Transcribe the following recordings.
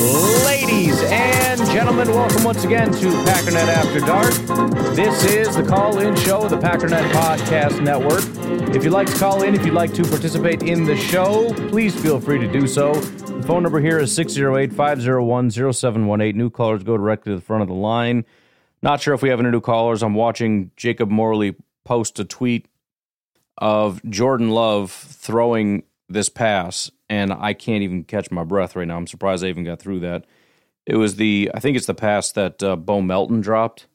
Ladies and gentlemen, welcome once again to Packernet After Dark. This is the call in show of the Packernet Podcast Network. If you'd like to call in, if you'd like to participate in the show, please feel free to do so. The phone number here is 608 501 0718. New callers go directly to the front of the line. Not sure if we have any new callers. I'm watching Jacob Morley post a tweet of Jordan Love throwing this pass, and I can't even catch my breath right now. I'm surprised I even got through that. It was the, I think it's the pass that uh, Bo Melton dropped.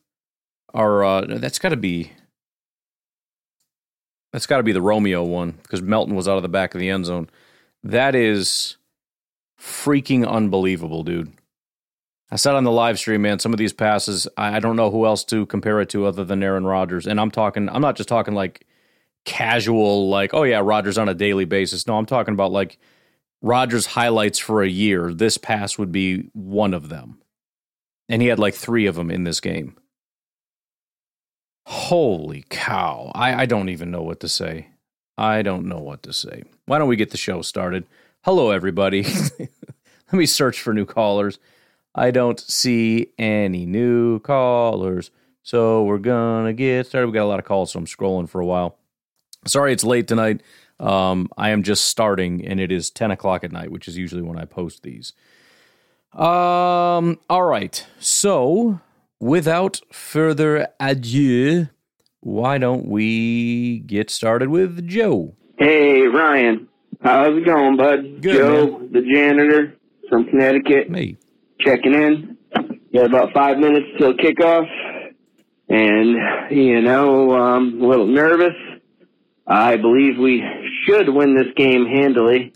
Or uh, that's got to be, that's got to be the Romeo one because Melton was out of the back of the end zone. That is freaking unbelievable, dude. I said on the live stream, man, some of these passes, I, I don't know who else to compare it to other than Aaron Rodgers. And I'm talking, I'm not just talking like casual, like, oh yeah, Rodgers on a daily basis. No, I'm talking about like Rodgers highlights for a year. This pass would be one of them. And he had like three of them in this game. Holy cow. I, I don't even know what to say. I don't know what to say. Why don't we get the show started? Hello, everybody. Let me search for new callers. I don't see any new callers. So we're going to get started. We got a lot of calls, so I'm scrolling for a while. Sorry it's late tonight. Um, I am just starting, and it is 10 o'clock at night, which is usually when I post these. Um, all right. So, without further ado, why don't we get started with Joe? Hey, Ryan. How's it going, bud? Good, Joe, the janitor from Connecticut, Me. checking in. Got about five minutes till kickoff. And, you know, um, a little nervous. I believe we should win this game handily,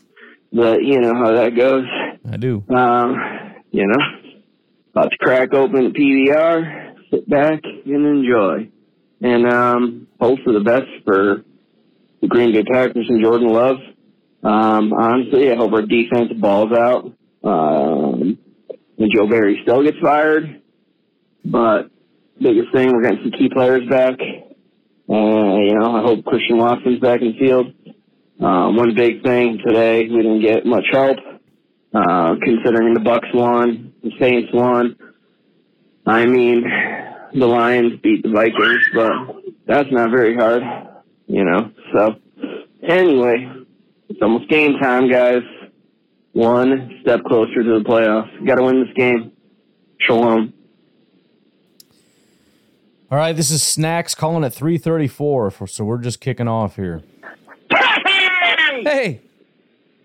but you know how that goes. I do. Um, you know, about to crack open the PBR, sit back and enjoy, and um, hope for the best for the Green Bay Packers and Jordan Love. Um, honestly, I hope our defense balls out, um, and Joe Barry still gets fired. But biggest thing, we're getting some key players back. Uh, you know, I hope Christian Watson's back in the field. Um, one big thing today, we didn't get much help, uh, considering the Bucs won, the Saints won. I mean, the Lions beat the Vikings, but that's not very hard, you know. So, anyway, it's almost game time, guys. One step closer to the playoffs. Got to win this game. Shalom. All right, this is Snacks calling at 334, for, so we're just kicking off here. Hey!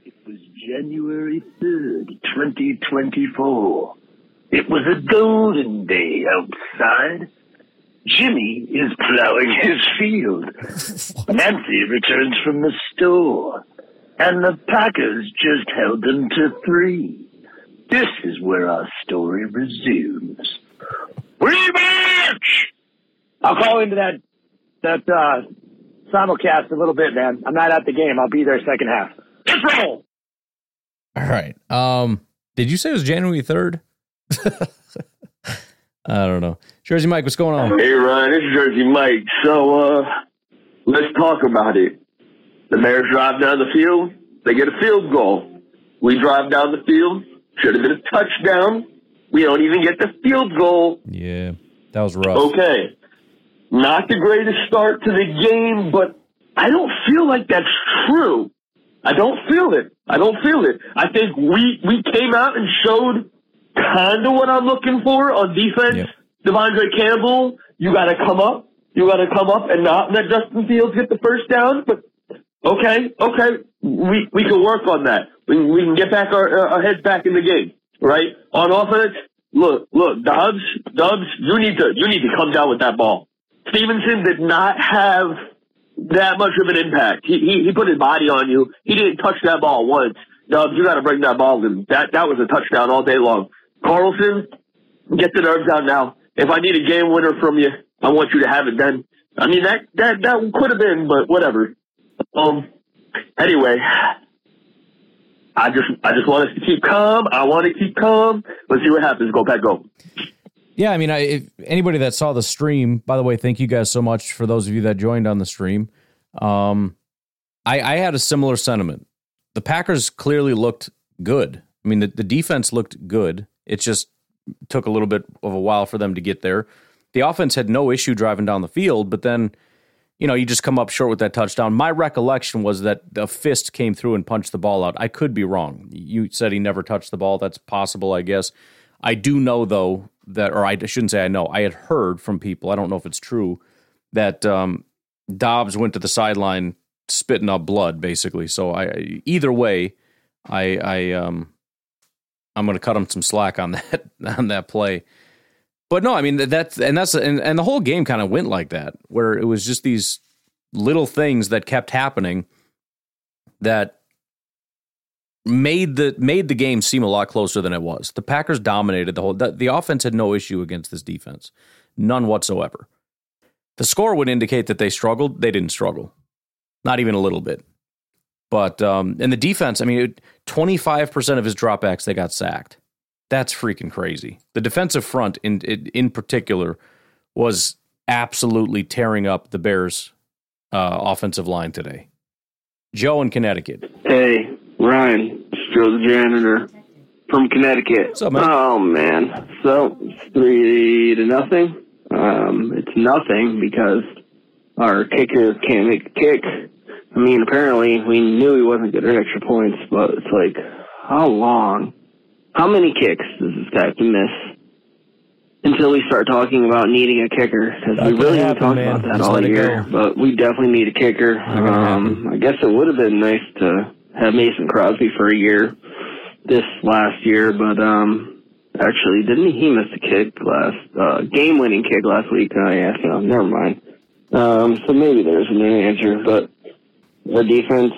It was January 3rd, 2024. It was a golden day outside. Jimmy is plowing his field. Nancy returns from the store. And the Packers just held them to three. This is where our story resumes. Rematch! I'll call into that that uh, simulcast a little bit, man. I'm not at the game. I'll be there second half. Let's roll. All right. Um, did you say it was January 3rd? I don't know. Jersey Mike, what's going on? Hey Ryan, this is Jersey Mike. So uh let's talk about it. The Bears drive down the field, they get a field goal. We drive down the field, should have been a touchdown. We don't even get the field goal. Yeah, that was rough. Okay. Not the greatest start to the game, but I don't feel like that's true. I don't feel it. I don't feel it. I think we we came out and showed kind of what I'm looking for on defense. Yep. De'Vondre Campbell, you got to come up. You got to come up and not let Justin Fields get the first down. But okay, okay, we we can work on that. We we can get back our our heads back in the game, right? On offense, look, look, Dubs, Dubs, you need to you need to come down with that ball. Stevenson did not have that much of an impact. He, he, he put his body on you. He didn't touch that ball once. Dubs, you got to bring that ball in. That, that was a touchdown all day long. Carlson, get the nerves out now. if I need a game winner from you, I want you to have it then. I mean, that, that, that could have been, but whatever. Um, anyway, I just, I just want us to keep calm. I want to keep calm. Let's see what happens. Go, Pat, go. Yeah, I mean, I, anybody that saw the stream, by the way, thank you guys so much for those of you that joined on the stream. Um, I, I had a similar sentiment. The Packers clearly looked good. I mean, the, the defense looked good. It just took a little bit of a while for them to get there. The offense had no issue driving down the field, but then, you know, you just come up short with that touchdown. My recollection was that a fist came through and punched the ball out. I could be wrong. You said he never touched the ball. That's possible, I guess. I do know, though, that, or I shouldn't say I know, I had heard from people, I don't know if it's true, that um, Dobbs went to the sideline spitting up blood, basically. So I, either way, I, I, um, I'm going to cut him some slack on that on that play. But no, I mean that's and that's and, and the whole game kind of went like that, where it was just these little things that kept happening that made the made the game seem a lot closer than it was. The Packers dominated the whole. The, the offense had no issue against this defense, none whatsoever. The score would indicate that they struggled. They didn't struggle, not even a little bit. But um, and the defense, I mean, twenty five percent of his dropbacks they got sacked. That's freaking crazy. The defensive front, in in particular, was absolutely tearing up the Bears' uh, offensive line today. Joe in Connecticut. Hey, Ryan, Joe the janitor from Connecticut. What's up, man? Oh man, so it's three to nothing. Um, it's nothing because our kicker can't make a kick. I mean, apparently we knew he wasn't good at extra points, but it's like, how long? How many kicks does this guy have to miss until we start talking about needing a kicker? Because we really haven't talked about that Just all year, go. but we definitely need a kicker. Um, I guess it would have been nice to have Mason Crosby for a year this last year, but um, actually, didn't he miss a kick last uh, game-winning kick last week? Oh yeah, so never mind. Um, so maybe there's an answer, but the defense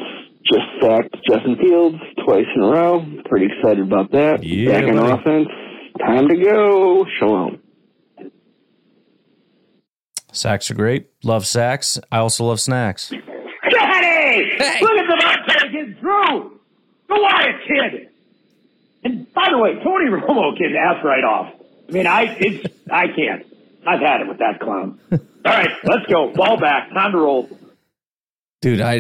just sacked Justin Fields twice in a row. Pretty excited about that. Yeah, Back in buddy. offense. Time to go. Shalom. Sacks are great. Love sacks. I also love snacks. Daddy! Look at the Montana getting through! The Wyatt kid! And by the way, Tony Romo can ask right off. I mean, I it's I can't. I've had it with that clown. All right, let's go. Ball back. Time to roll. dude i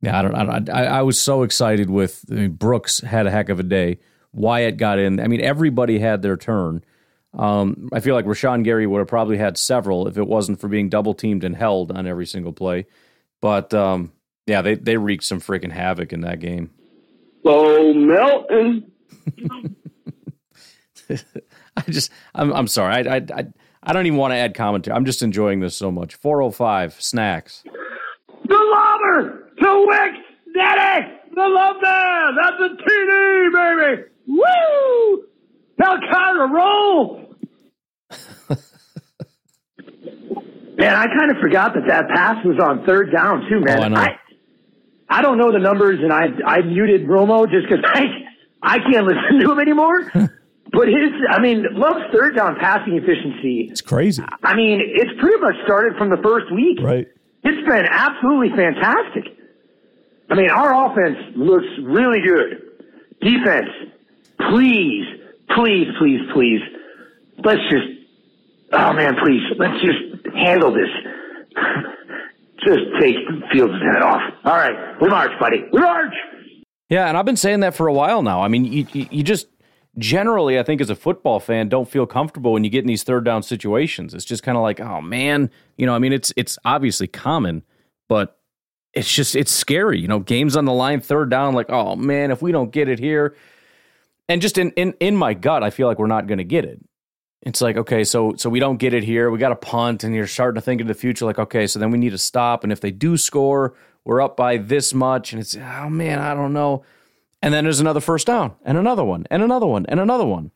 yeah i don't, I, don't I, I was so excited with I mean, brooks had a heck of a day wyatt got in i mean everybody had their turn um, i feel like rashan gary would have probably had several if it wasn't for being double teamed and held on every single play but um, yeah they, they wreaked some freaking havoc in that game Oh, Melton. i just i'm, I'm sorry I, I, I, I don't even want to add commentary i'm just enjoying this so much 405 snacks The lobber to Wicks. Daddy! The love there! That's a TD, baby! Woo! Tell Kyler roll! man, I kind of forgot that that pass was on third down, too, man. Oh, I know. I, I don't know the numbers, and I I muted Romo just because I, I can't listen to him anymore. but his, I mean, Love's third down passing efficiency it's crazy I mean, it's pretty much started from the first week. right It's been absolutely fantastic. I mean, our offense looks really good. Defense, please, please, please, please, let's just, oh man, please, let's just handle this. just take Fields' head off. All right, we march, buddy. We march! Yeah, and I've been saying that for a while now. I mean, you, you, you just generally, I think, as a football fan, don't feel comfortable when you get in these third down situations. It's just kind of like, oh man, you know. I mean, it's it's obviously common, but it's just it's scary. You know, games on the line, third down, like, oh man, if we don't get it here, and just in in in my gut, I feel like we're not going to get it. It's like okay, so so we don't get it here. We got to punt, and you're starting to think of the future. Like okay, so then we need to stop, and if they do score, we're up by this much, and it's oh man, I don't know. And then there's another first down, and another one, and another one, and another one.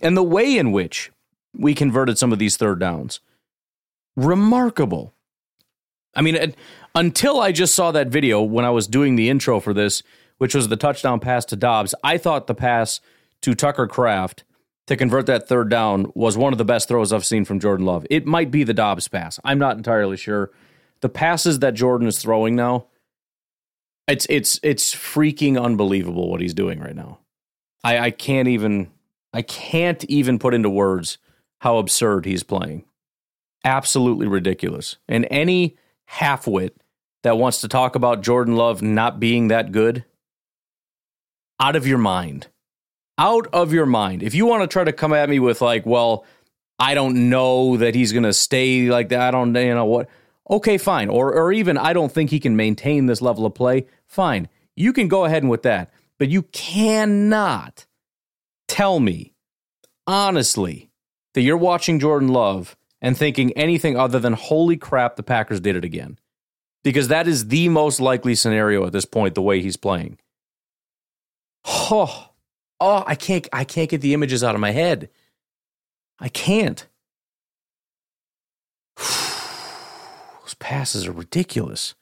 And the way in which we converted some of these third downs, remarkable. I mean, until I just saw that video when I was doing the intro for this, which was the touchdown pass to Dobbs, I thought the pass to Tucker Kraft to convert that third down was one of the best throws I've seen from Jordan Love. It might be the Dobbs pass. I'm not entirely sure. The passes that Jordan is throwing now, it's it's it's freaking unbelievable what he's doing right now. I, I can't even I can't even put into words how absurd he's playing. Absolutely ridiculous. And any halfwit that wants to talk about Jordan Love not being that good, out of your mind. Out of your mind. If you want to try to come at me with like, well, I don't know that he's going to stay like that. I don't you know what. Okay, fine. Or or even I don't think he can maintain this level of play. Fine. You can go ahead and with that. But you cannot tell me honestly that you're watching Jordan Love and thinking anything other than holy crap the Packers did it again. Because that is the most likely scenario at this point the way he's playing. Oh, oh, I can't I can't get the images out of my head. I can't. Those passes are ridiculous.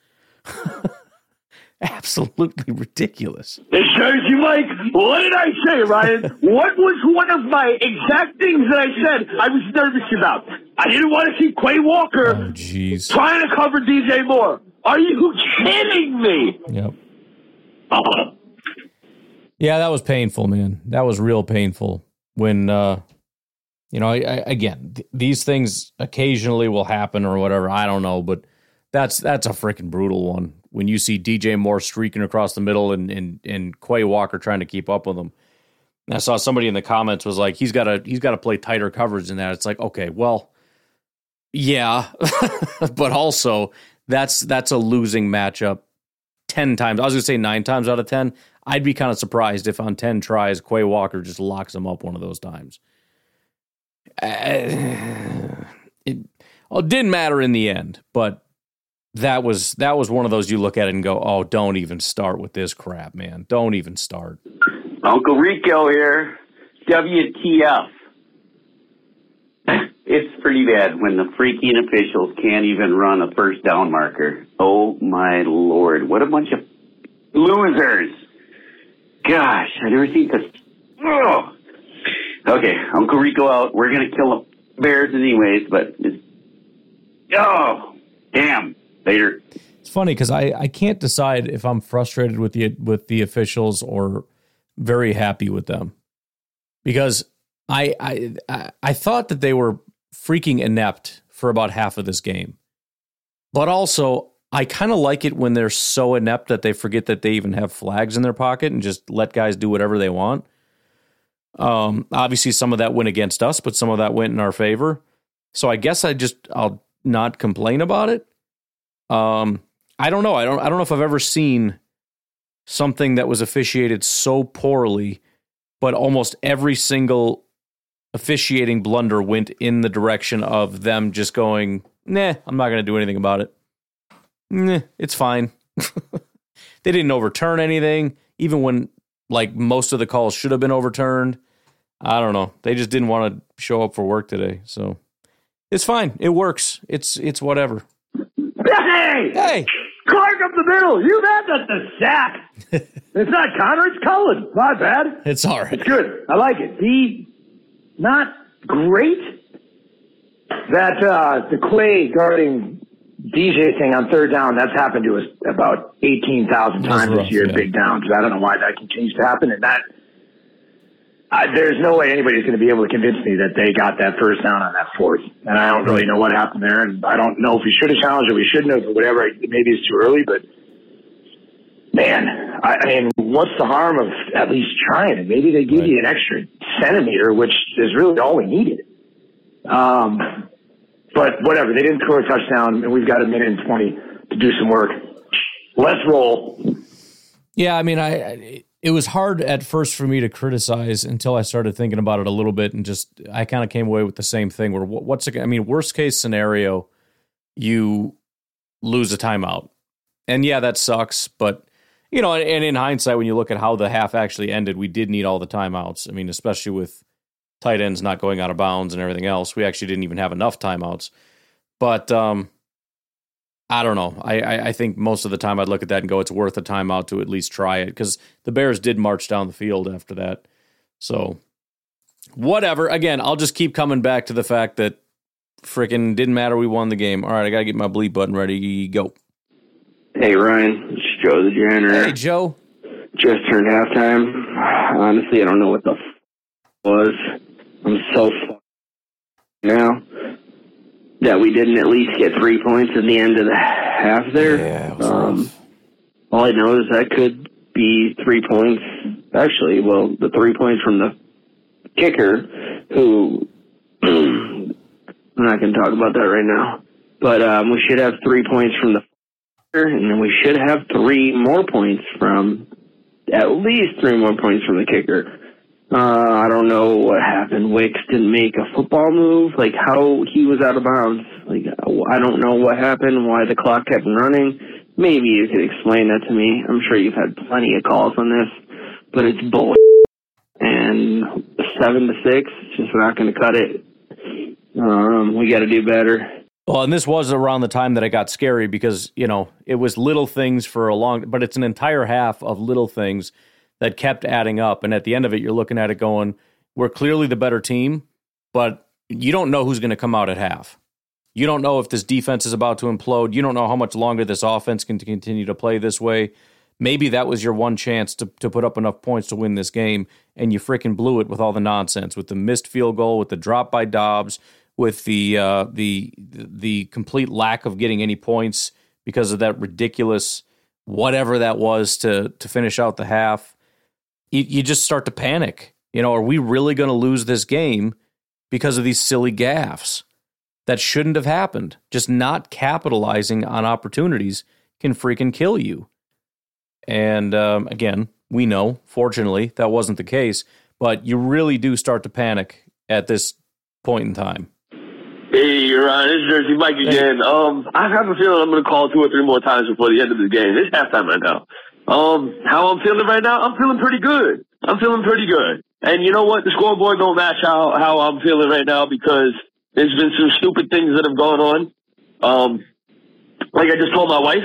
Absolutely ridiculous. It shows you, Mike. What did I say, Ryan? what was one of my exact things that I said I was nervous about? I didn't want to see Quay Walker Oh, trying to cover DJ Moore. Are you kidding me? Yep. Yeah, that was painful, man. That was real painful. When uh, you know, I, I, again, th- these things occasionally will happen or whatever. I don't know, but that's that's a freaking brutal one. When you see DJ Moore streaking across the middle and and and Quay Walker trying to keep up with him. And I saw somebody in the comments was like, he's got to he's got to play tighter coverage than that. It's like, okay, well, yeah, but also that's that's a losing matchup ten times. I was gonna say nine times out of ten. I'd be kind of surprised if on ten tries Quay Walker just locks him up one of those times. Uh, it, well, it didn't matter in the end, but that was that was one of those you look at it and go, "Oh, don't even start with this crap, man. Don't even start." Uncle Rico here. WTF. It's pretty bad when the freaking officials can't even run a first down marker. Oh my lord. What a bunch of losers. Gosh, I never seen this. Ugh. Oh. Okay, Uncle Rico out. We're to kill Bears anyways, but it's. Oh, damn. Later. It's funny because I, I can't decide if I'm frustrated with the with the officials or very happy with them because I I- I thought that they were freaking inept for about half of this game, but also I kind of like it when they're so inept that they forget that they even have flags in their pocket and just let guys do whatever they want. Um, obviously, some of that went against us, but some of that went in our favor. So I guess I just I'll not complain about it. Um, I don't know. I don't. I don't know if I've ever seen something that was officiated so poorly, but almost every single officiating blunder went in the direction of them just going, "Nah, I'm not going to do anything about it. Nah, it's fine." they didn't overturn anything, even when like most of the calls should have been overturned. I don't know. They just didn't want to show up for work today, so it's fine. It works. It's it's whatever. Hey! Hey, Clark up the middle. You had that the sack. it's not Connor, it's Cullen. Not bad. it's all right. It's good. I like it. The not great that uh, the Quay guarding DJ thing on third down. That's happened to us about eighteen thousand That's times rough, this year. yeah. Big downs. I don't know why that continues to happen. And that I, there's no way anybody's going to be able to convince me that they got that first down on that fourth. And I don't really know what happened there. And I don't know if we should have challenged or we shouldn't have or whatever. Maybe it's too early, but man, I, I mean, what's the harm of at least trying it? Maybe they give Right. you an extra centimeter, which is really all we needed. Um, but whatever, they didn't score a touchdown, and we've got a minute and twenty to do some work. Let's roll. Yeah, I mean, I, I it was hard at first for me to criticize until I started thinking about it a little bit, and just I kind of came away with the same thing. Where what's I mean, worst case scenario, you lose a timeout, and yeah, that sucks. But you know, and in hindsight, when you look at how the half actually ended, we did need all the timeouts. I mean, especially with tight ends not going out of bounds and everything else, we actually didn't even have enough timeouts. But um, I don't know. I, I, I think most of the time I'd look at that and go, it's worth a timeout to at least try it because the Bears did march down the field after that. So whatever. Again, I'll just keep coming back to the fact that freaking didn't matter. We won the game. All right, I gotta get my bleep button ready. Go. Hey Ryan, it's Joe the janitor. Hey Joe. Just turned halftime. Honestly, I don't know what the f- was. I'm so f- now that we didn't at least get three points at the end of the half there. Yeah, um, all I know is that could be three points. Actually, well, the three points from the kicker, who I'm not going to talk about that right now. But um, we should have three points from the kicker, and then we should have three more points from at least three more points from the kicker. Uh, I don't know what happened. Wicks didn't make a football move. Like how he was out of bounds. Like I don't know what happened. Why the clock kept running. Maybe you could explain that to me. I'm sure you've had plenty of calls on this, but it's bull. And seven to six, just not going to cut it. Um, we got to do better. Well, and this was around the time that it got scary because, you know, it was little things for a long, but it's an entire half of little things that kept adding up. And at the end of it, you're looking at it going, we're clearly the better team, but you don't know who's going to come out at half. You don't know if this defense is about to implode. You don't know how much longer this offense can continue to play this way. Maybe that was your one chance to, to put up enough points to win this game, and you freaking blew it with all the nonsense, with the missed field goal, with the drop by Dobbs, with the uh, the the complete lack of getting any points because of that ridiculous whatever that was to to finish out the half. You, you just start to panic. You know, are we really going to lose this game because of these silly gaffes that shouldn't have happened? Just not capitalizing on opportunities can freaking kill you. And um, again, we know, fortunately, that wasn't the case, but you really do start to panic at this point in time. Hey, Ryan, it's Jersey Mike again. Um, I have a feeling I'm going to call two or three more times before the end of the game. It's halftime right now. Um, how I'm feeling right now? I'm feeling pretty good. I'm feeling pretty good. And you know what? The scoreboard don't match how how I'm feeling right now because there's been some stupid things that have gone on. Um, like I just told my wife,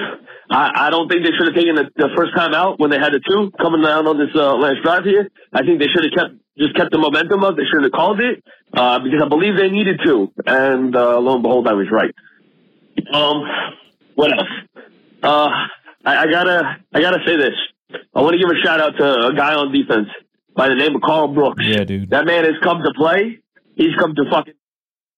I, I don't think they should have taken the, the first time out when they had the two coming down on this uh, last drive here. I think they should have kept just kept the momentum up. They should have called it uh, because I believe they needed to. And uh, lo and behold, I was right. Um, what else? Uh, I, I gotta I gotta say this. I want to give a shout out to a guy on defense by the name of Karl Brooks. Yeah, dude. That man has come to play. He's come to fucking.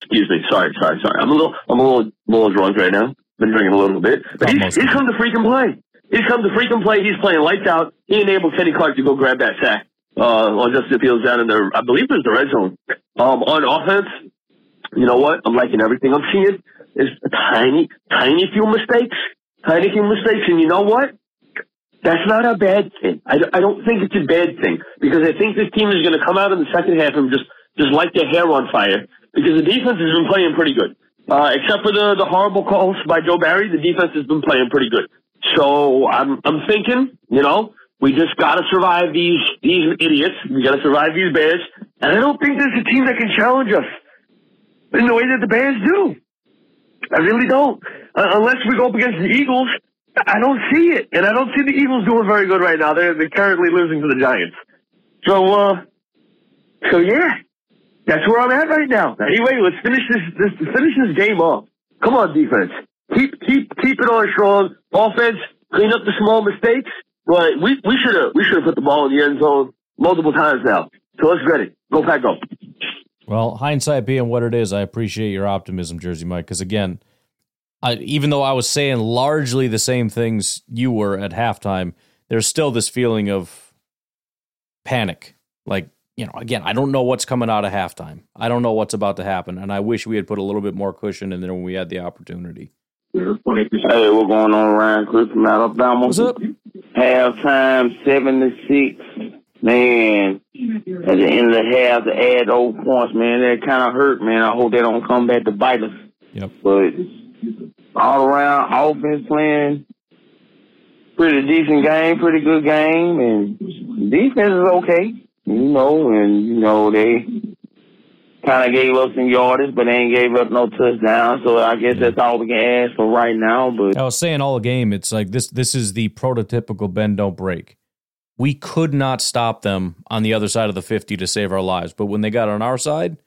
Excuse me. Sorry, sorry, sorry. I'm a little, I'm a little, little drunk right now. Been drinking a little bit, but he's, he's come to freaking play. He's come to freaking play. He's playing lights out. He enabled Kenny Clark to go grab that sack. Uh, on Justin Fields down in the, I believe it was the red zone. Um, on offense, you know what? I'm liking everything I'm seeing. There's a tiny, tiny few mistakes, few mistakes, and you know what? That's not a bad thing. I, I don't think it's a bad thing because I think this team is going to come out in the second half and just just light their hair on fire because the defense has been playing pretty good. Uh, except for the the horrible calls by Joe Barry, the defense has been playing pretty good. So I'm I'm thinking, you know, we just got to survive these these idiots. We got to survive these Bears, and I don't think there's a team that can challenge us in the way that the Bears do. I really don't. Uh, unless we go up against the Eagles, I don't see it, and I don't see the Eagles doing very good right now. They're they're currently losing to the Giants. So, uh, so yeah, that's where I'm at right now. Anyway, let's finish this, this finish this game off. Come on, defense. Keep keep keep it on strong. Offense, clean up the small mistakes. Right, we we should have we should have put the ball in the end zone multiple times now. So let's get it. Go pack go. Well, hindsight being what it is, I appreciate your optimism, Jersey Mike, because again, I, even though I was saying largely the same things you were at halftime, there's still this feeling of panic. Like, you know, again, I don't know what's coming out of halftime. I don't know what's about to happen. And I wish we had put a little bit more cushion in there when we had the opportunity. Hey, what's going on, Ryan? Chris from Alabama. What's up? Halftime, seven to six. Man, at the end of the half, to add those points, man, that kind of hurt, man. I hope they don't come back to bite us. Yep. But all around, offense playing pretty decent game, pretty good game, and defense is okay, you know, and, you know, they kind of gave up some yardage, but they ain't gave up no touchdown, so I guess that's all we can ask for right now, but I was saying all game, it's like this this is the prototypical bend don't break. we could not stop them on the other side of the 50 to save our lives. But when they got on our side,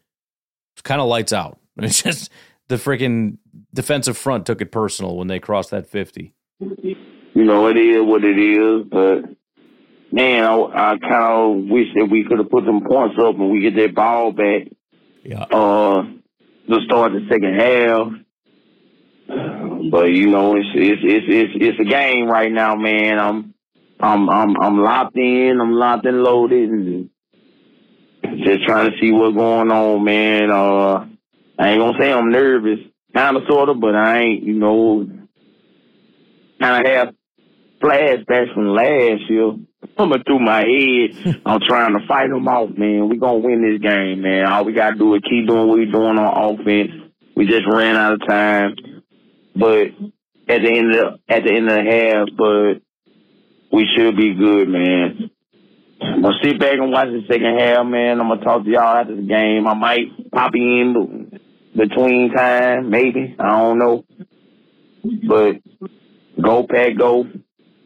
it's kind of lights out. It's just the freaking defensive front took it personal when they crossed that 50. You know, it is what it is, but man, I, I kind of wish that we could have put some points up and we get that ball back. Yeah. Uh, to start the second half. But you know, it's it's it's it's, it's a game right now, man. I'm I'm I'm I'm locked in. I'm locked and loaded, and just trying to see what's going on, man. Uh, I ain't gonna say I'm nervous, kind of, sort of, but I ain't, you know, kind of have flashbacks from last year coming through my head. I'm trying to fight them off, man. We gonna win this game, man. All we gotta do is keep doing what we're doing on offense. We just ran out of time, but at the end of at the end of the half, but we should be good, man. I'm gonna sit back and watch the second half, man. I'm gonna talk to y'all after the game. I might pop in between time, maybe. I don't know. But go pack, go.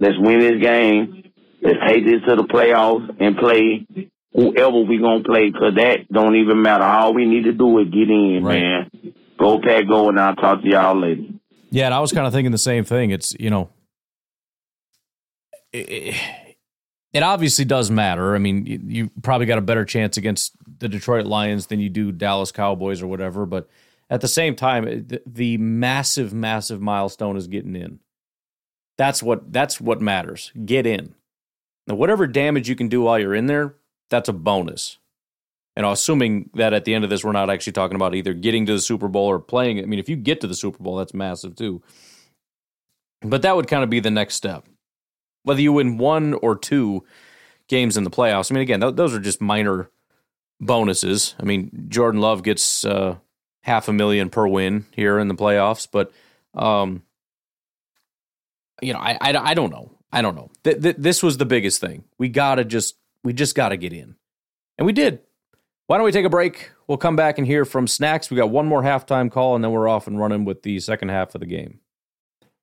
Let's win this game. Let's take this to the playoffs and play whoever we gonna play, cause that don't even matter. All we need to do is get in, Right. man. Go pack, go, and I'll talk to y'all later. Yeah, and I was kind of thinking the same thing. It's, you know, it, it obviously does matter. I mean, you, you probably got a better chance against the Detroit Lions than you do Dallas Cowboys or whatever, but at the same time, the, the massive massive milestone is getting in. That's what that's what matters. Get in. Now whatever damage you can do while you're in there, that's a bonus. And assuming that at the end of this, we're not actually talking about either getting to the Super Bowl or playing. I mean, if you get to the Super Bowl, that's massive too. But that would kind of be the next step. Whether you win one or two games in the playoffs. I mean, again, th- those are just minor bonuses. I mean, Jordan Love gets uh, half a million per win here in the playoffs, but um, you know, I, I, I don't know. I don't know. Th- th- this was the biggest thing. We gotta just we just gotta get in, and we did. Why don't we take a break? We'll come back and hear from Snacks. We got one more halftime call, and then we're off and running with the second half of the game.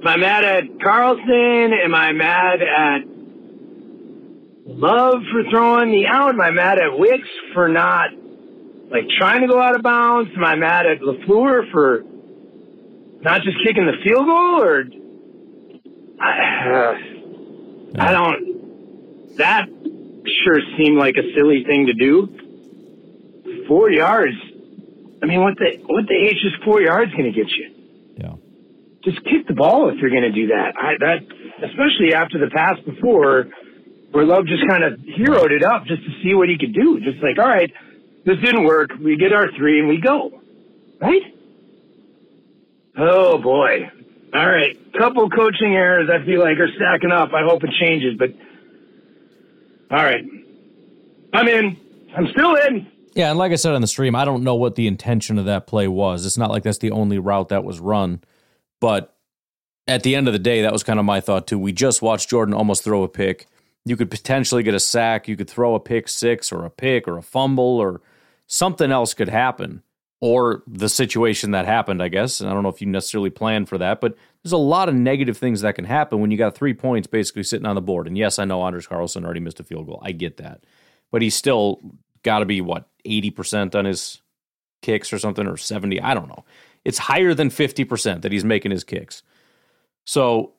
Am I mad at Carlson? Am I mad at Love for throwing me out? Am I mad at Wicks for not like trying to go out of bounds? Am I mad at Lafleur for not just kicking the field goal, or I, uh, I don't. That sure seemed like a silly thing to do. Four yards. I mean, what the what the h is four yards going to get you? Just kick the ball if you're going to do that. I, that especially after the pass before, where Love just kind of heroed it up just to see what he could do. Just like, all right, this didn't work. We get our three and we go. Right? Oh boy. All right. Couple coaching errors I feel like are stacking up. I hope it changes, but all right. I'm in. I'm still in. Yeah, and like I said on the stream, I don't know what the intention of that play was. It's not like that's the only route that was run, but at the end of the day, that was kind of my thought too. We just watched Jordan almost throw a pick. You could potentially get a sack. You could throw a pick six or a pick or a fumble or something else could happen. Or the situation that happened, I guess. And I don't know if you necessarily planned for that, but there's a lot of negative things that can happen when you got three points basically sitting on the board. And yes, I know Anders Carlson already missed a field goal. I get that. But he's still got to be, what, 80% on his kicks or something, or 70? I don't know. It's higher than 50% that he's making his kicks. So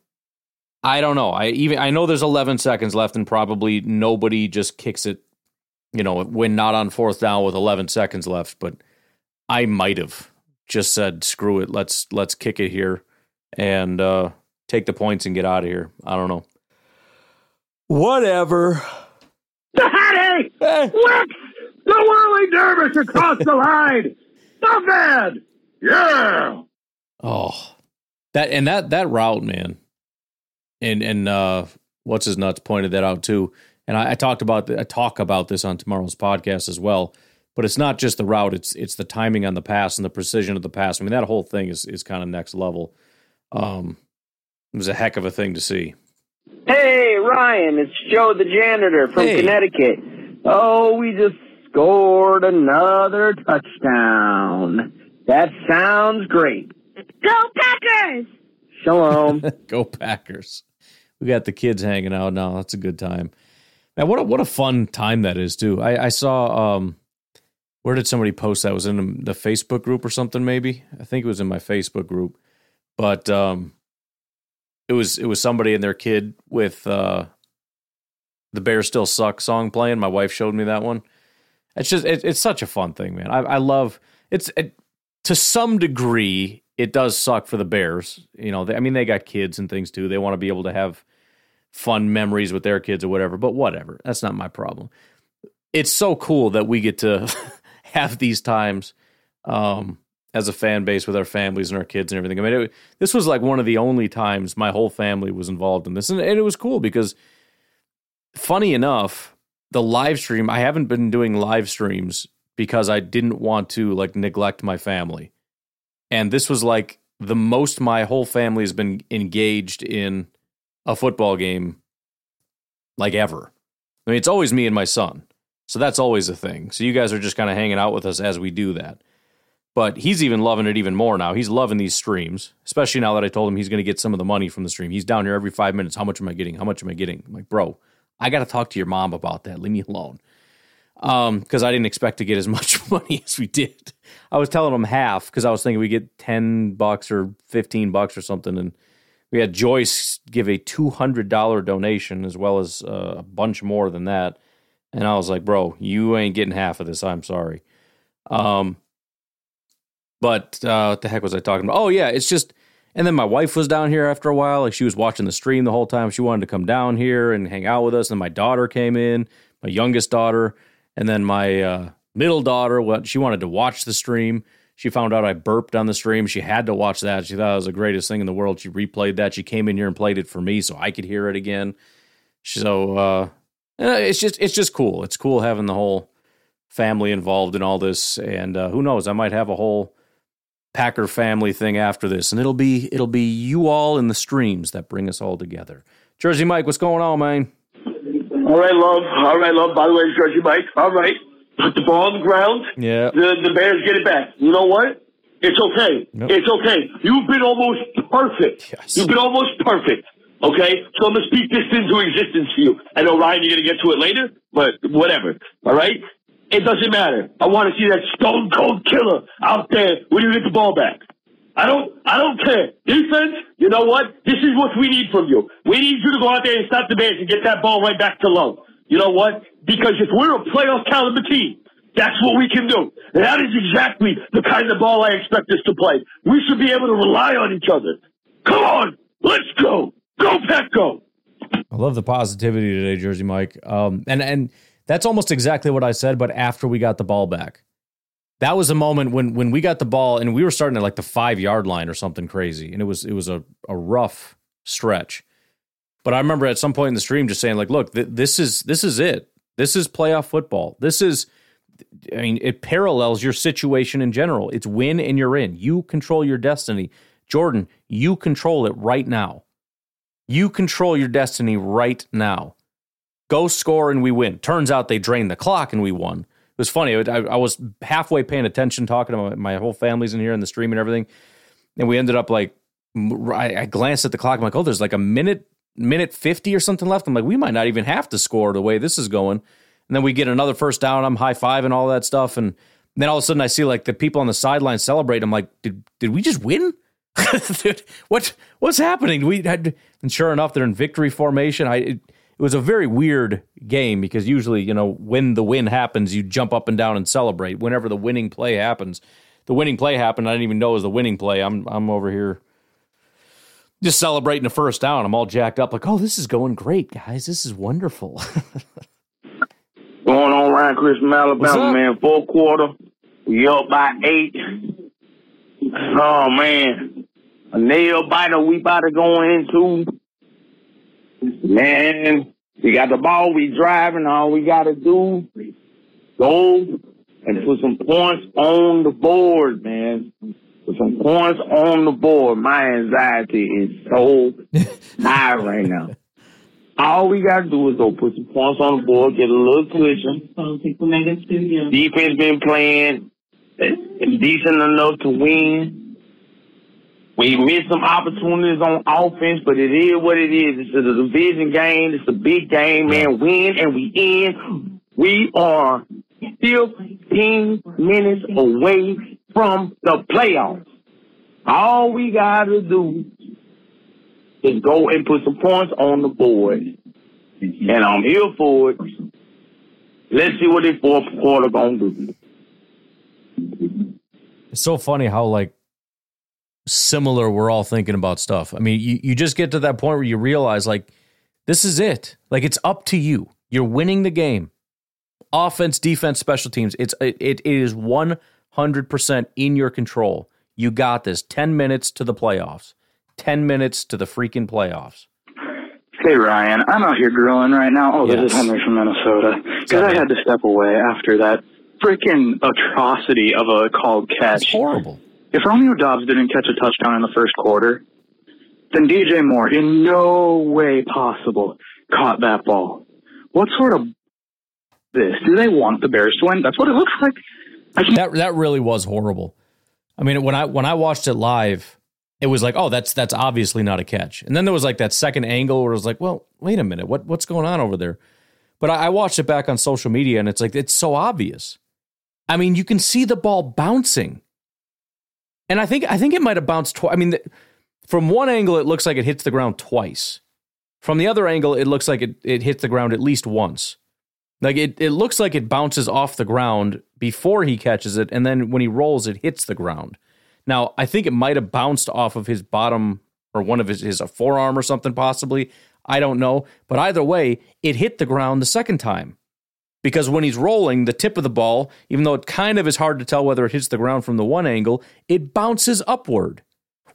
I don't know. I even I know there's 11 seconds left, and probably nobody just kicks it, you know, when not on fourth down with 11 seconds left. But I might have just said, "Screw it, let's let's kick it here and uh, take the points and get out of here." I don't know. Whatever. The headache whips the whirly dervish across the line. Not bad. Yeah. Oh, that and that that route, man. And and uh, what's his nuts pointed that out too. And I, I talked about the, I talk about this on tomorrow's podcast as well. But it's not just the route; it's it's the timing on the pass and the precision of the pass. I mean, that whole thing is is kind of next level. Um, it was a heck of a thing to see. Hey, Ryan, it's Joe the janitor from Hey. Connecticut. Oh, we just scored another touchdown. That sounds great. Go Packers! Shalom. Go Packers! We got the kids hanging out now. That's a good time. Man, what a what a fun time that is too. I, I saw um, where did somebody post that? Was in the Facebook group or something? Maybe I think it was in my Facebook group, but um, it was it was somebody and their kid with uh, the Bears Still Suck song playing. My wife showed me that one. It's just it, it's such a fun thing, man. I, I love it's it, to some degree it does suck for the Bears. You know, they, I mean they got kids and things too. They want to be able to have fun memories with their kids or whatever. But whatever, that's not my problem. It's so cool that we get to have these times um, as a fan base with our families and our kids and everything. I mean, it, this was like one of the only times my whole family was involved in this, and, and it was cool because, funny enough, the live stream I haven't been doing live streams because I didn't want to like neglect my family, and this was like the most my whole family has been engaged in a football game like ever. I mean, it's always me and my son. So that's always a thing. So you guys are just kind of hanging out with us as we do that. But he's even loving it even more now. He's loving these streams, especially now that I told him he's going to get some of the money from the stream. He's down here every five minutes. How much am I getting? How much am I getting? I'm like, bro, I got to talk to your mom about that. Leave me alone. Um, because I didn't expect to get as much money as we did. I was telling them half because I was thinking we get ten bucks or fifteen bucks or something, and we had Joyce give a two hundred dollar donation as well as uh, a bunch more than that. And I was like, bro, you ain't getting half of this. I'm sorry. Um, but uh, what the heck was I talking about? Oh yeah, it's just. And then my wife was down here after a while. Like she was watching the stream the whole time. She wanted to come down here and hang out with us. And my daughter came in, my youngest daughter, and then my uh, middle daughter. What she wanted to watch the stream. She found out I burped on the stream. She had to watch that. She thought it was the greatest thing in the world. She replayed that. She came in here and played it for me so I could hear it again. So uh, uh, it's just it's just cool. It's cool having the whole family involved in all this, and uh, who knows, I might have a whole Packer family thing after this, and it'll be it'll be you all in the streams that bring us all together. Jersey Mike, what's going on, man? All right, love. All right, love. By the way, Jersey Mike. All right. Put the ball on the ground. Yeah. The the Bears get it back. You know what? It's okay. Yep. It's okay. You've been almost perfect. Yes. You've been almost perfect. Okay? So I'm gonna speak this into existence for you. I know Ryan, you're gonna get to it later, but whatever. All right? It doesn't matter. I want to see that stone cold killer out there when you get the ball back. I don't, I don't care. Defense, you know what? This is what we need from you. We need you to go out there and stop the Bears and get that ball right back to low. You know what? Because if we're a playoff caliber team, that's what we can do. And that is exactly the kind of ball I expect us to play. We should be able to rely on each other. Come on, let's go. Go, go. I love the positivity today, Jersey Mike. Um, and and that's almost exactly what I said, but after we got the ball back. That was a moment when when we got the ball and we were starting at like the five yard line or something crazy. And it was it was a, a rough stretch. But I remember at some point in the stream just saying, like, look, th- this is this is it. This is playoff football. This is I mean, it parallels your situation in general. It's win and you're in. You control your destiny. Jordan, you control it right now. You control your destiny right now. Go score and we win. Turns out they drained the clock and we won. It was funny. I, I was halfway paying attention, talking to my, my, whole family's in here in the stream and everything. And we ended up like, I, I glanced at the clock. I'm like, oh, there's like a minute, minute 50 or something left. I'm like, we might not even have to score the way this is going. And then we get another first down. I'm high five and all that stuff. And then all of a sudden I see like the people on the sideline celebrate. I'm like, did, did we just win? Dude, what what's happening? We had, and sure enough, they're in victory formation. I it, it, was a very weird game because usually, you know, when the win happens, you jump up and down and celebrate. Whenever the winning play happens, the winning play happened. I didn't even know it was the winning play. I'm I'm over here just celebrating the first down. I'm all jacked up, like, oh, this is going great, guys. This is wonderful. going on around Christmas, Alabama, man. Fourth quarter, we up by eight. Oh man, a nail biter we about to go into. Man, we got the ball, we driving. All we got to do, go and put some points on the board, man. Put some points on the board. My anxiety is so high right now. All we gotta do is go put some points on the board, get a little cushion. Defense been playing decent enough to win. We missed some opportunities on offense, but it is what it is. It's a division game. It's a big game, man. Win and we in. We are 15 minutes away from the playoffs. All we gotta do is go and put some points on the board. And I'm here for it. Let's see what this fourth quarter gonna do. It's so funny how like similar we're all thinking about stuff. I mean, you, you just get to that point where you realize like this is it. Like it's up to you. You're winning the game. Offense, defense, special teams. It's it, it is 100% in your control. You got this. 10 minutes to the playoffs. 10 minutes to the freaking playoffs. Hey Ryan, I'm out here grilling right now. Oh, yes. this is Henry from Minnesota. Because I had to step away after that freaking atrocity of a called catch. It's horrible. If Romeo Doubs didn't catch a touchdown in the first quarter, then DJ Moore, in no way possible, caught that ball. What sort of this? Do they want the Bears to win? That's what it looks like. That that really was horrible. I mean, when I when I watched it live, it was like, oh, that's that's obviously not a catch. And then there was like that second angle where it was like, well, wait a minute, what what's going on over there? But I, I watched it back on social media, and it's like it's so obvious. I mean, you can see the ball bouncing. And I think I think it might have bounced twice. I mean, the, from one angle, it looks like it hits the ground twice. From the other angle, it looks like it, it hits the ground at least once. Like it, it looks like it bounces off the ground before he catches it, and then when he rolls, it hits the ground. Now, I think it might have bounced off of his bottom or one of his, his forearm or something, possibly. I don't know. But either way, it hit the ground the second time because when he's rolling, the tip of the ball, even though it kind of is hard to tell whether it hits the ground from the one angle, it bounces upward.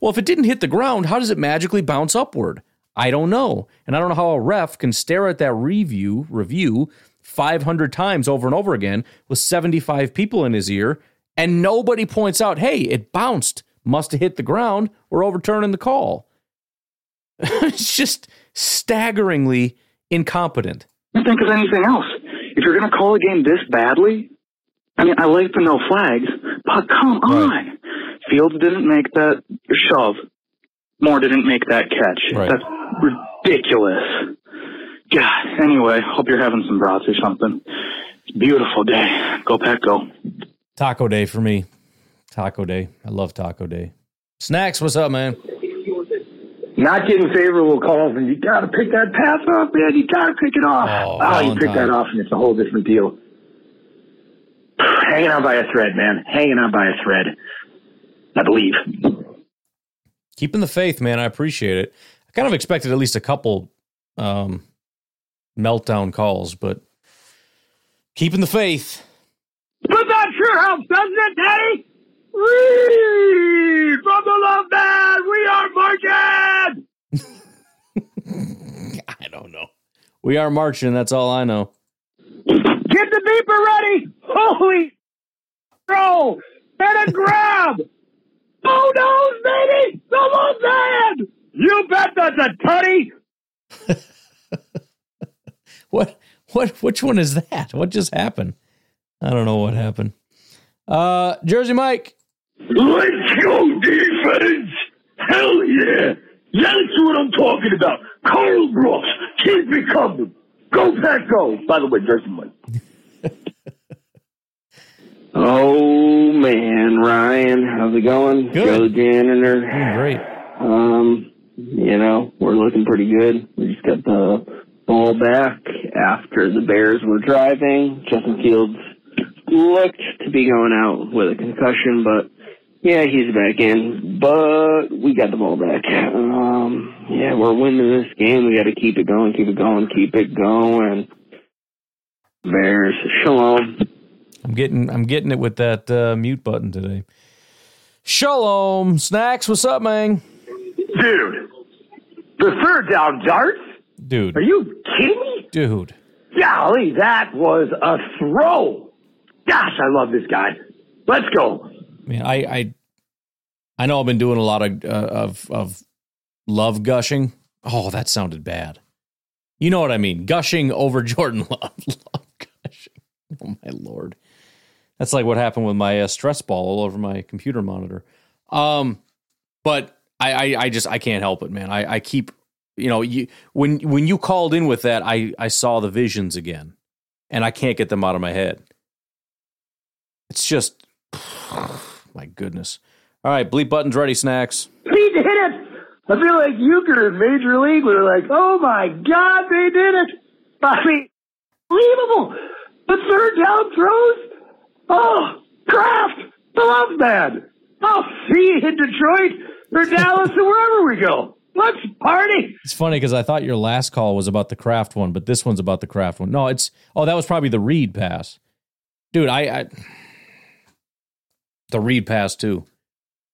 Well, if it didn't hit the ground, how does it magically bounce upward? I don't know. And I don't know how a ref can stare at that review review 500 times over and over again with 75 people in his ear and nobody points out, "Hey, it bounced. Must have hit the ground. We're overturning the call." it's just staggeringly incompetent. I think of anything else you're going to call a game this badly, I mean, I like the no flags, but come right. on. Fields didn't make that shove. Moore didn't make that catch. Right. That's ridiculous. God. Anyway, hope you're having some brats or something. Beautiful day. Go Pack, go. Taco day for me. Taco day. I love taco day. Snacks, what's up, man? Not getting favorable calls, and you got to pick that pass off, man. You got to pick it off. Oh, Oh, you pick that off, and it's a whole different deal. Hanging on by a thread, man. Hanging on by a thread. I believe. Keeping the faith, man. I appreciate it. I kind of expected at least a couple um, meltdown calls, but keeping the faith. But that sure helps, doesn't it, Daddy? Reed from the love man. We are marching. I don't know. We are marching. That's all I know. Get the beeper ready. Holy throw and grab. Oh no, baby! The love man. You bet that's a tutty. What? What? Which one is that? What just happened? I don't know what happened. Uh, Jersey Mike. Let's go, defense! Hell yeah! That's what I'm talking about. Karl Brooks, keep it coming. Go Pack Go! By the way, Jersey Mike. Oh man, Ryan, how's it going? Good. Joe the janitor. Doing great. Um, you know, we're looking pretty good. We just got the ball back after the Bears were driving. Justin Fields looked to be going out with a concussion, but yeah, he's back in. But we got the ball back. Um, yeah, we're winning this game. We got to keep it going, keep it going, keep it going. Bears, shalom. I'm getting. I'm getting it with that uh, mute button today. Shalom, snacks. What's up, man? Dude, the third down darts? Dude. Are you kidding me? Dude. Golly, that was a throw. Gosh, I love this guy. Let's go. Man, I I I know I've been doing a lot of uh, of of love gushing. Oh, that sounded bad. You know what I mean? Gushing over Jordan Love. love gushing. Oh my lord. That's like what happened with my uh, stress ball all over my computer monitor. Um, but I, I I just I can't help it, man. I I keep you know you when when you called in with that, I I saw the visions again, and I can't get them out of my head. It's just my goodness. All right, bleep buttons ready, snacks. He did it. I feel like Uecker in Major League We were like, oh my God, they did it. I mean, unbelievable. The third down throws. Oh, Kraft, the love man. I'll see you in Detroit or Dallas or wherever we go. Let's party. It's funny because I thought your last call was about the Kraft one, but this one's about the Kraft one. No, it's oh, that was probably the Reed pass, dude. I, I the Reed pass too,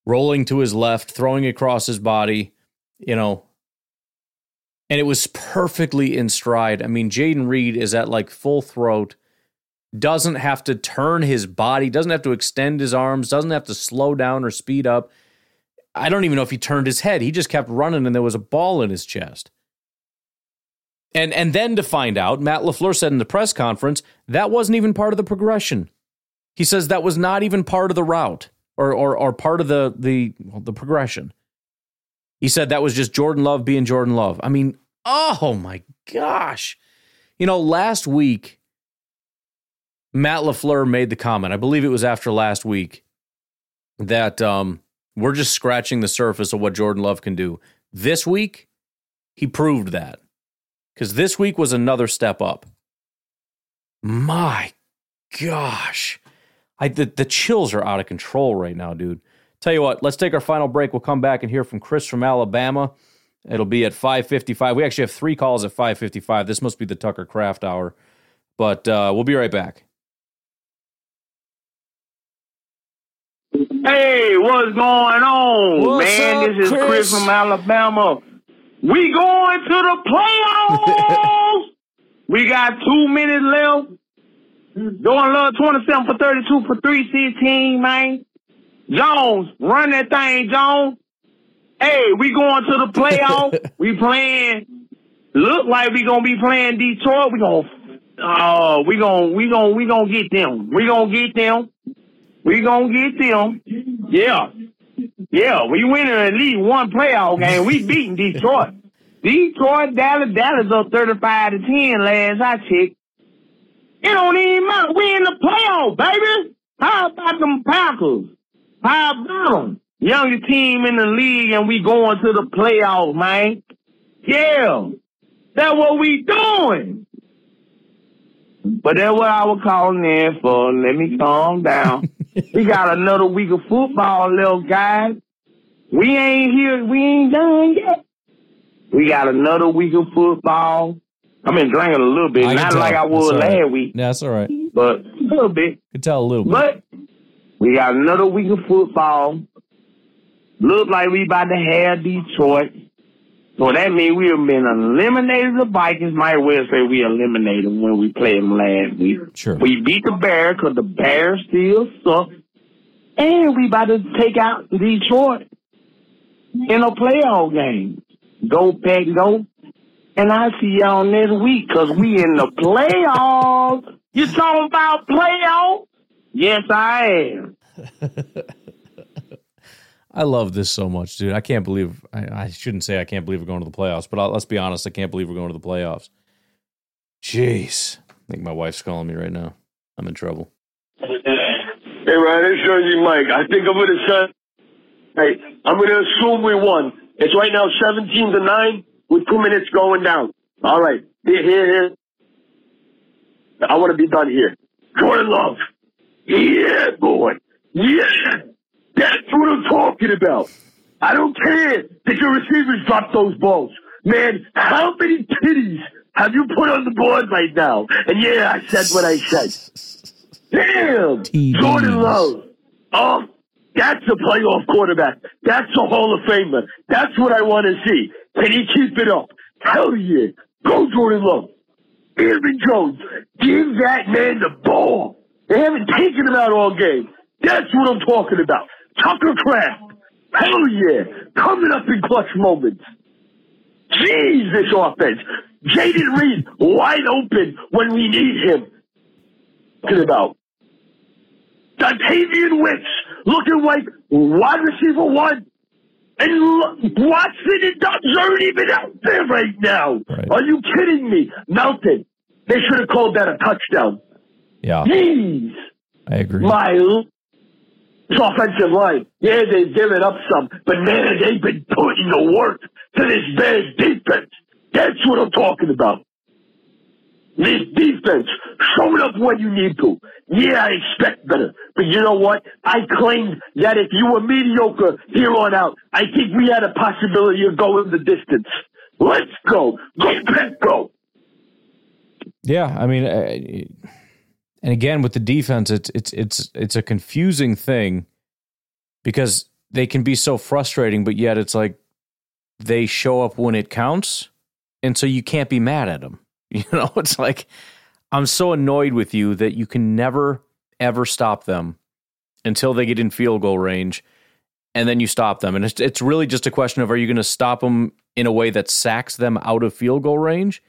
rolling to his left, throwing across his body, you know, and it was perfectly in stride. I mean, Jayden Reed is at like full throat, doesn't have to turn his body, doesn't have to extend his arms, doesn't have to slow down or speed up. I don't even know if he turned his head. He just kept running and there was a ball in his chest. And and then to find out, Matt LaFleur said in the press conference, that wasn't even part of the progression. He says that was not even part of the route or or, or part of the the well, the progression. He said that was just Jordan Love being Jordan Love. I mean, oh my gosh. You know, last week Matt LaFleur made the comment. I believe it was after last week that um we're just scratching the surface of what Jordan Love can do. This week, he proved that. Because this week was another step up. My gosh. I the, the chills are out of control right now, dude. Tell you what, let's take our final break. We'll come back and hear from Chris from Alabama. It'll be at 5:55. We actually have three calls at 5:55. This must be the Tucker Kraft hour. But uh, we'll be right back. Hey, what's going on, What's man? up, this is Chris? Chris? from Alabama. We going to the playoffs. we got two minutes left. Going love 27 for 32 for 316, man. Jones, run that thing, Jones. Hey, we going to the playoffs. we playing. Look like we gonna be playing Detroit. We gonna, uh, we gonna, we gonna, we gonna get them. We gonna get them. We gonna get them. Yeah. Yeah, we winning at least one playoff game. We beating Detroit. Detroit, Dallas, Dallas up 35 to 10 last I checked. It don't even matter. We in the playoff, baby. How about them Packers? How about them? Youngest team in the league, and we going to the playoff, man. Yeah, that's what we doing. But that's what I was calling in for. Let me calm down. we got another week of football, little guys. We ain't here. We ain't done yet. We got another week of football. I've been drinking a little bit, I not like I was all right. last week, Yeah, that's all right. but a little bit. Could tell a little bit. But we got another week of football. Look like we about to have Detroit. So that means we have been eliminated. The Vikings might well say we eliminated them when we played them last week. Sure. We beat the Bears because the Bears still suck. And we about to take out Detroit in a playoff game. Go, Pack, go. And I see y'all next week because we in the playoffs. You talking about playoffs? Yes, I am. I love this so much, dude. I can't believe I, I shouldn't say I can't believe we're going to the playoffs, but I'll, let's be honest, I can't believe we're going to the playoffs. Jeez, I think my wife's calling me right now. I'm in trouble. Hey, Ryan, it's Jersey Mike. I think I'm going to say, hey, I'm going to assume we won. It's right now 17 to 9 with two minutes going down. All right. Here, here, here. I want to be done here. Jordan Love. Yeah, boy. Yeah. That's what I'm talking about. I don't care that your receivers drop those balls. Man, how many titties have you put on the board right now? And yeah, I said what I said. Damn! Jordan Love. Oh, that's a playoff quarterback. That's a Hall of Famer. That's what I want to see. Can he keep it up? Hell yeah. Go Jordan Love. Aaron Jones. Give that man the ball. They haven't taken him out all game. That's what I'm talking about. Tucker Kraft. Hell yeah. Coming up in clutch moments. Jeez, this offense. Jayden Reed wide open when we need him. Talking about. Dontayvion Wicks looking like wide receiver one. And Watson and Doubs aren't even out there right now. Are you kidding me? Melton. They should have called that a touchdown. Yeah, Jeez. I agree. My offensive line. Yeah, they've given up some, but man, they've been putting the work to this Bears defense. That's what I'm talking about. This defense, showing up when you need to. Yeah, I expect better. But you know what? I claimed that if you were mediocre here on out, I think we had a possibility of going the distance. Let's go. Go, Pep, go. Yeah, I mean, uh, and again with the defense, it's it's it's it's a confusing thing because they can be so frustrating, but yet it's like they show up when it counts, and so you can't be mad at them. You know, it's like I'm so annoyed with you that you can never ever stop them until they get in field goal range, and then you stop them, and it's it's really just a question of are you going to stop them in a way that sacks them out of field goal range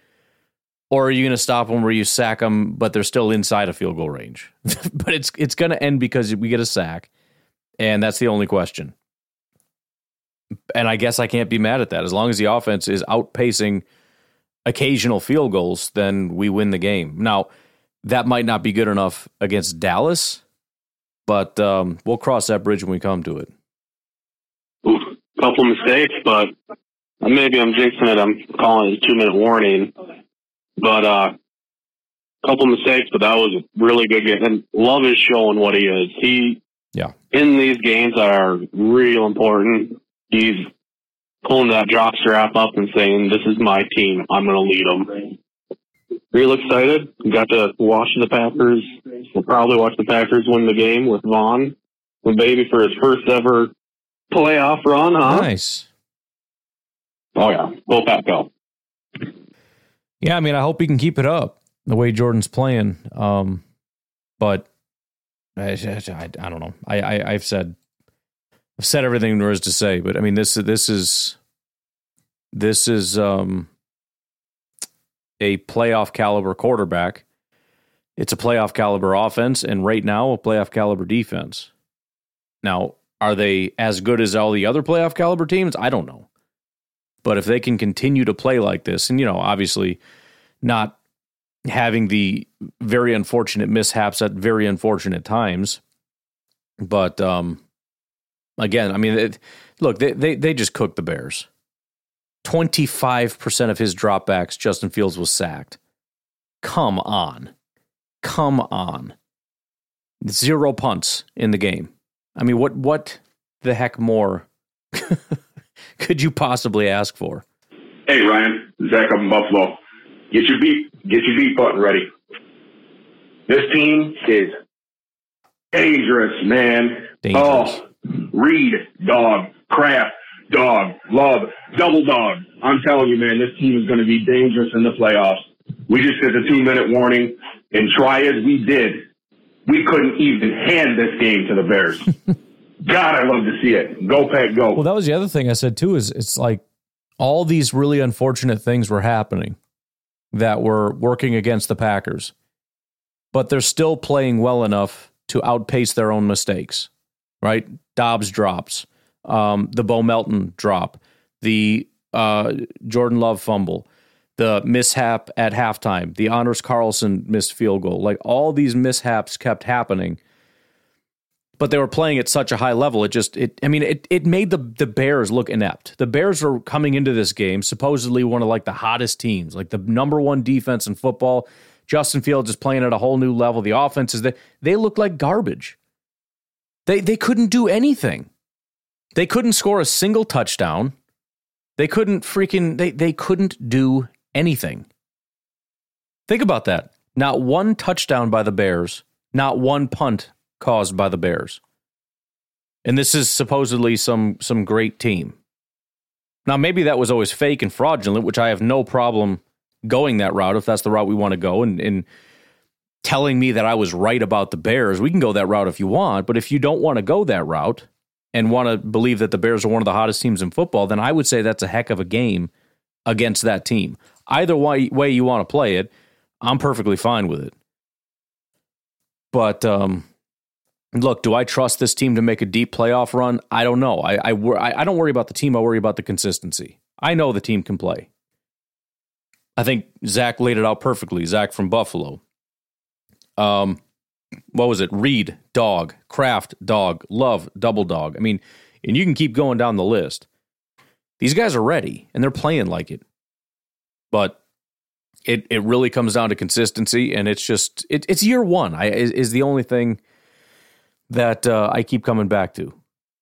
or are you going to stop them where you sack them, but they're still inside of field goal range? but it's it's going to end because we get a sack, and that's the only question. And I guess I can't be mad at that as long as the offense is outpacing occasional field goals, then we win the game. Now that might not be good enough against Dallas, but um, we'll cross that bridge when we come to it. A couple mistakes, but maybe I'm jinxing it. I'm calling it a two minute warning. But uh couple mistakes, but that was a really good game. And Love is showing what he is. He yeah. in these games that are real important, he's pulling that jock strap up and saying, This is my team. I'm gonna lead them. Real excited. Got to watch the Packers. We'll probably watch the Packers win the game with Vaughn, the baby for his first ever playoff run, huh? Nice. Oh yeah, go Pack go. Yeah, I mean, I hope he can keep it up the way Jordan's playing. Um, but I, I, I don't know. I, I I've said I've said everything there is to say, but I mean this this is this is um a playoff caliber quarterback. It's a playoff caliber offense, and right now a playoff caliber defense. Now, are they as good as all the other playoff caliber teams? I don't know. But if they can continue to play like this, and you know, obviously not having the very unfortunate mishaps at very unfortunate times. But um, again, I mean, it, look, they, they they just cooked the Bears. Twenty five percent of his dropbacks, Justin Fields was sacked. Come on, come on. Zero punts in the game. I mean, what what the heck more could you possibly ask for? Hey Ryan, Zach up in Buffalo. Get your beat get your beat button ready. This team is dangerous, man. Dangerous. Oh, Reed, dog, Kraft, dog, Love, double dog. I'm telling you, man, this team is going to be dangerous in the playoffs. We just did the two minute warning, and try as we did, we couldn't even hand this game to the Bears. God, I love to see it. Go Pack, go. Well, that was the other thing I said too. Is it's like all these really unfortunate things were happening that were working against the Packers, but they're still playing well enough to outpace their own mistakes. Right? Doubs drops, um, the Bo Melton drop, the uh, Jordan Love fumble, the mishap at halftime, the Anders Carlson missed field goal. Like all these mishaps kept happening but they were playing at such a high level. It just, it, I mean, it, it made the, the Bears look inept. The Bears were coming into this game supposedly one of like the hottest teams, like the number one defense in football. Justin Fields is playing at a whole new level. The offense is that they look like garbage. They, they couldn't do anything. They couldn't score a single touchdown. They couldn't freaking, they, they couldn't do anything. Think about that. Not one touchdown by the Bears, not one punt caused by the Bears. And this is supposedly some some great team. Now maybe that was always fake and fraudulent, which I have no problem going that route if that's the route we want to go and, and telling me that I was right about the Bears. We can go that route if you want, but if you don't want to go that route and want to believe that the Bears are one of the hottest teams in football, then I would say that's a heck of a game against that team. Either way, way you want to play it, I'm perfectly fine with it. But um, look, do I trust this team to make a deep playoff run? I don't know. I, I, I don't worry about the team. I worry about the consistency. I know the team can play. I think Zach laid it out perfectly. Zach from Buffalo. Um, what was it? Reed, dog. Kraft, dog. Love, double dog. I mean, and you can keep going down the list. These guys are ready and they're playing like it. But it it really comes down to consistency, and it's just it, it's year one. I is, is the only thing that uh, I keep coming back to.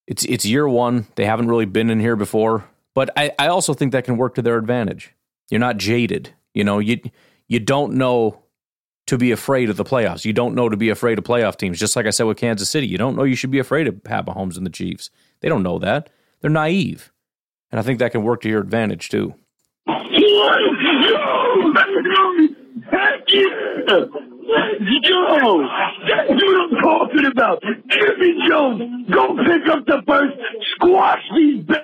It's it's year one. They haven't really been in here before, but I, I also think that can work to their advantage. You're not jaded. You know, you you don't know to be afraid of the playoffs. You don't know to be afraid of playoff teams. Just like I said with Kansas City, you don't know you should be afraid of Pat Mahomes and the Chiefs. They don't know that. They're naive, and I think that can work to your advantage too. Heck yeah! Let's go! That's what I'm talking about. Jimmy Jones, go pick up the first, squash these b-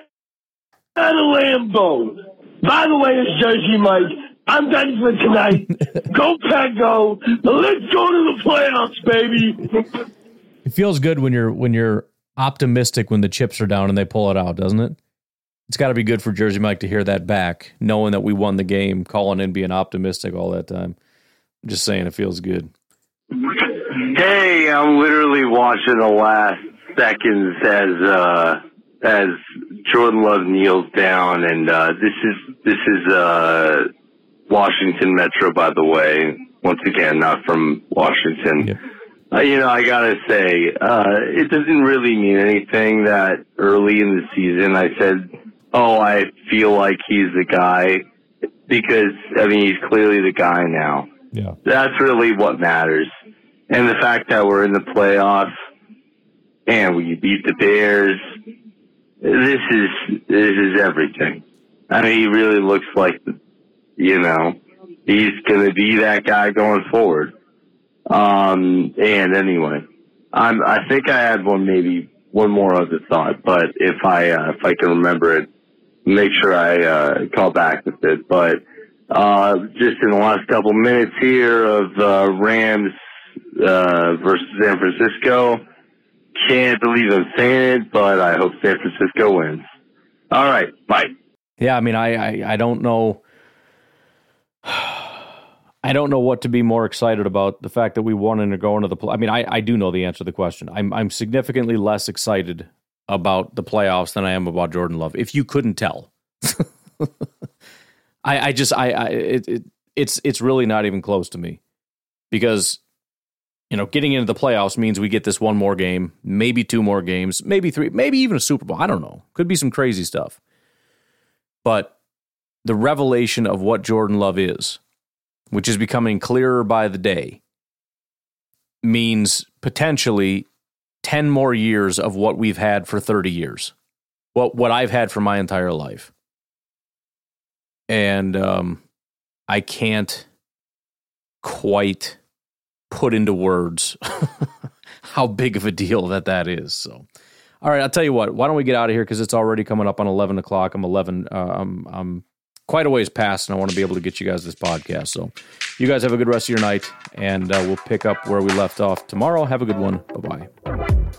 out of Lambeau. By the way, it's Jersey Mike. I'm done for tonight. go Pack go. Let's go to the playoffs, baby. It feels good when you're when you're optimistic when the chips are down and they pull it out, doesn't it? It's got to be good for Jersey Mike to hear that back, knowing that we won the game, calling in, being optimistic all that time. I'm just saying, it feels good. Hey, I'm literally watching the last seconds as uh, as Jordan Love kneels down, and uh, this is this is uh, Washington Metro, by the way. Once again, not from Washington. Uh, you know, I gotta say, uh, it doesn't really mean anything that early in the season I said, "Oh, I feel like he's the guy," because I mean he's clearly the guy now. Yeah. That's really what matters. And the fact that we're in the playoffs and we beat the Bears, this is, this is everything. I mean, he really looks like, you know, he's going to be that guy going forward. Um, and anyway, I'm, I think I had one, maybe one more other thought, but if I, uh, if I can remember it, make sure I, uh, call back with it. But, uh, just in the last couple minutes here of uh, Rams uh, versus San Francisco. Can't believe I'm saying it, but I hope San Francisco wins. All right, bye. Yeah, I mean, I, I, I don't know. I don't know what to be more excited about. The fact that we wanted to go into the. Play- I mean, I, I do know the answer to the question. I'm I'm significantly less excited about the playoffs than I am about Jordan Love. If you couldn't tell, I I just I, I it, it it's it's really not even close to me because you know getting into the playoffs means we get this one more game, maybe two more games, maybe three, maybe even a Super Bowl. I don't know. Could be some crazy stuff, but the revelation of what Jordan Love is which is becoming clearer by the day, means potentially 10 more years of what we've had for 30 years. What what I've had for my entire life. And um, I can't quite put into words how big of a deal that that is. So, all right, I'll tell you what. Why don't we get out of here because it's already coming up on eleven o'clock. I'm eleven. Uh, I'm I'm quite a ways past, and I want to be able to get you guys this podcast. So, you guys have a good rest of your night, and uh, we'll pick up where we left off tomorrow. Have a good one. Bye bye.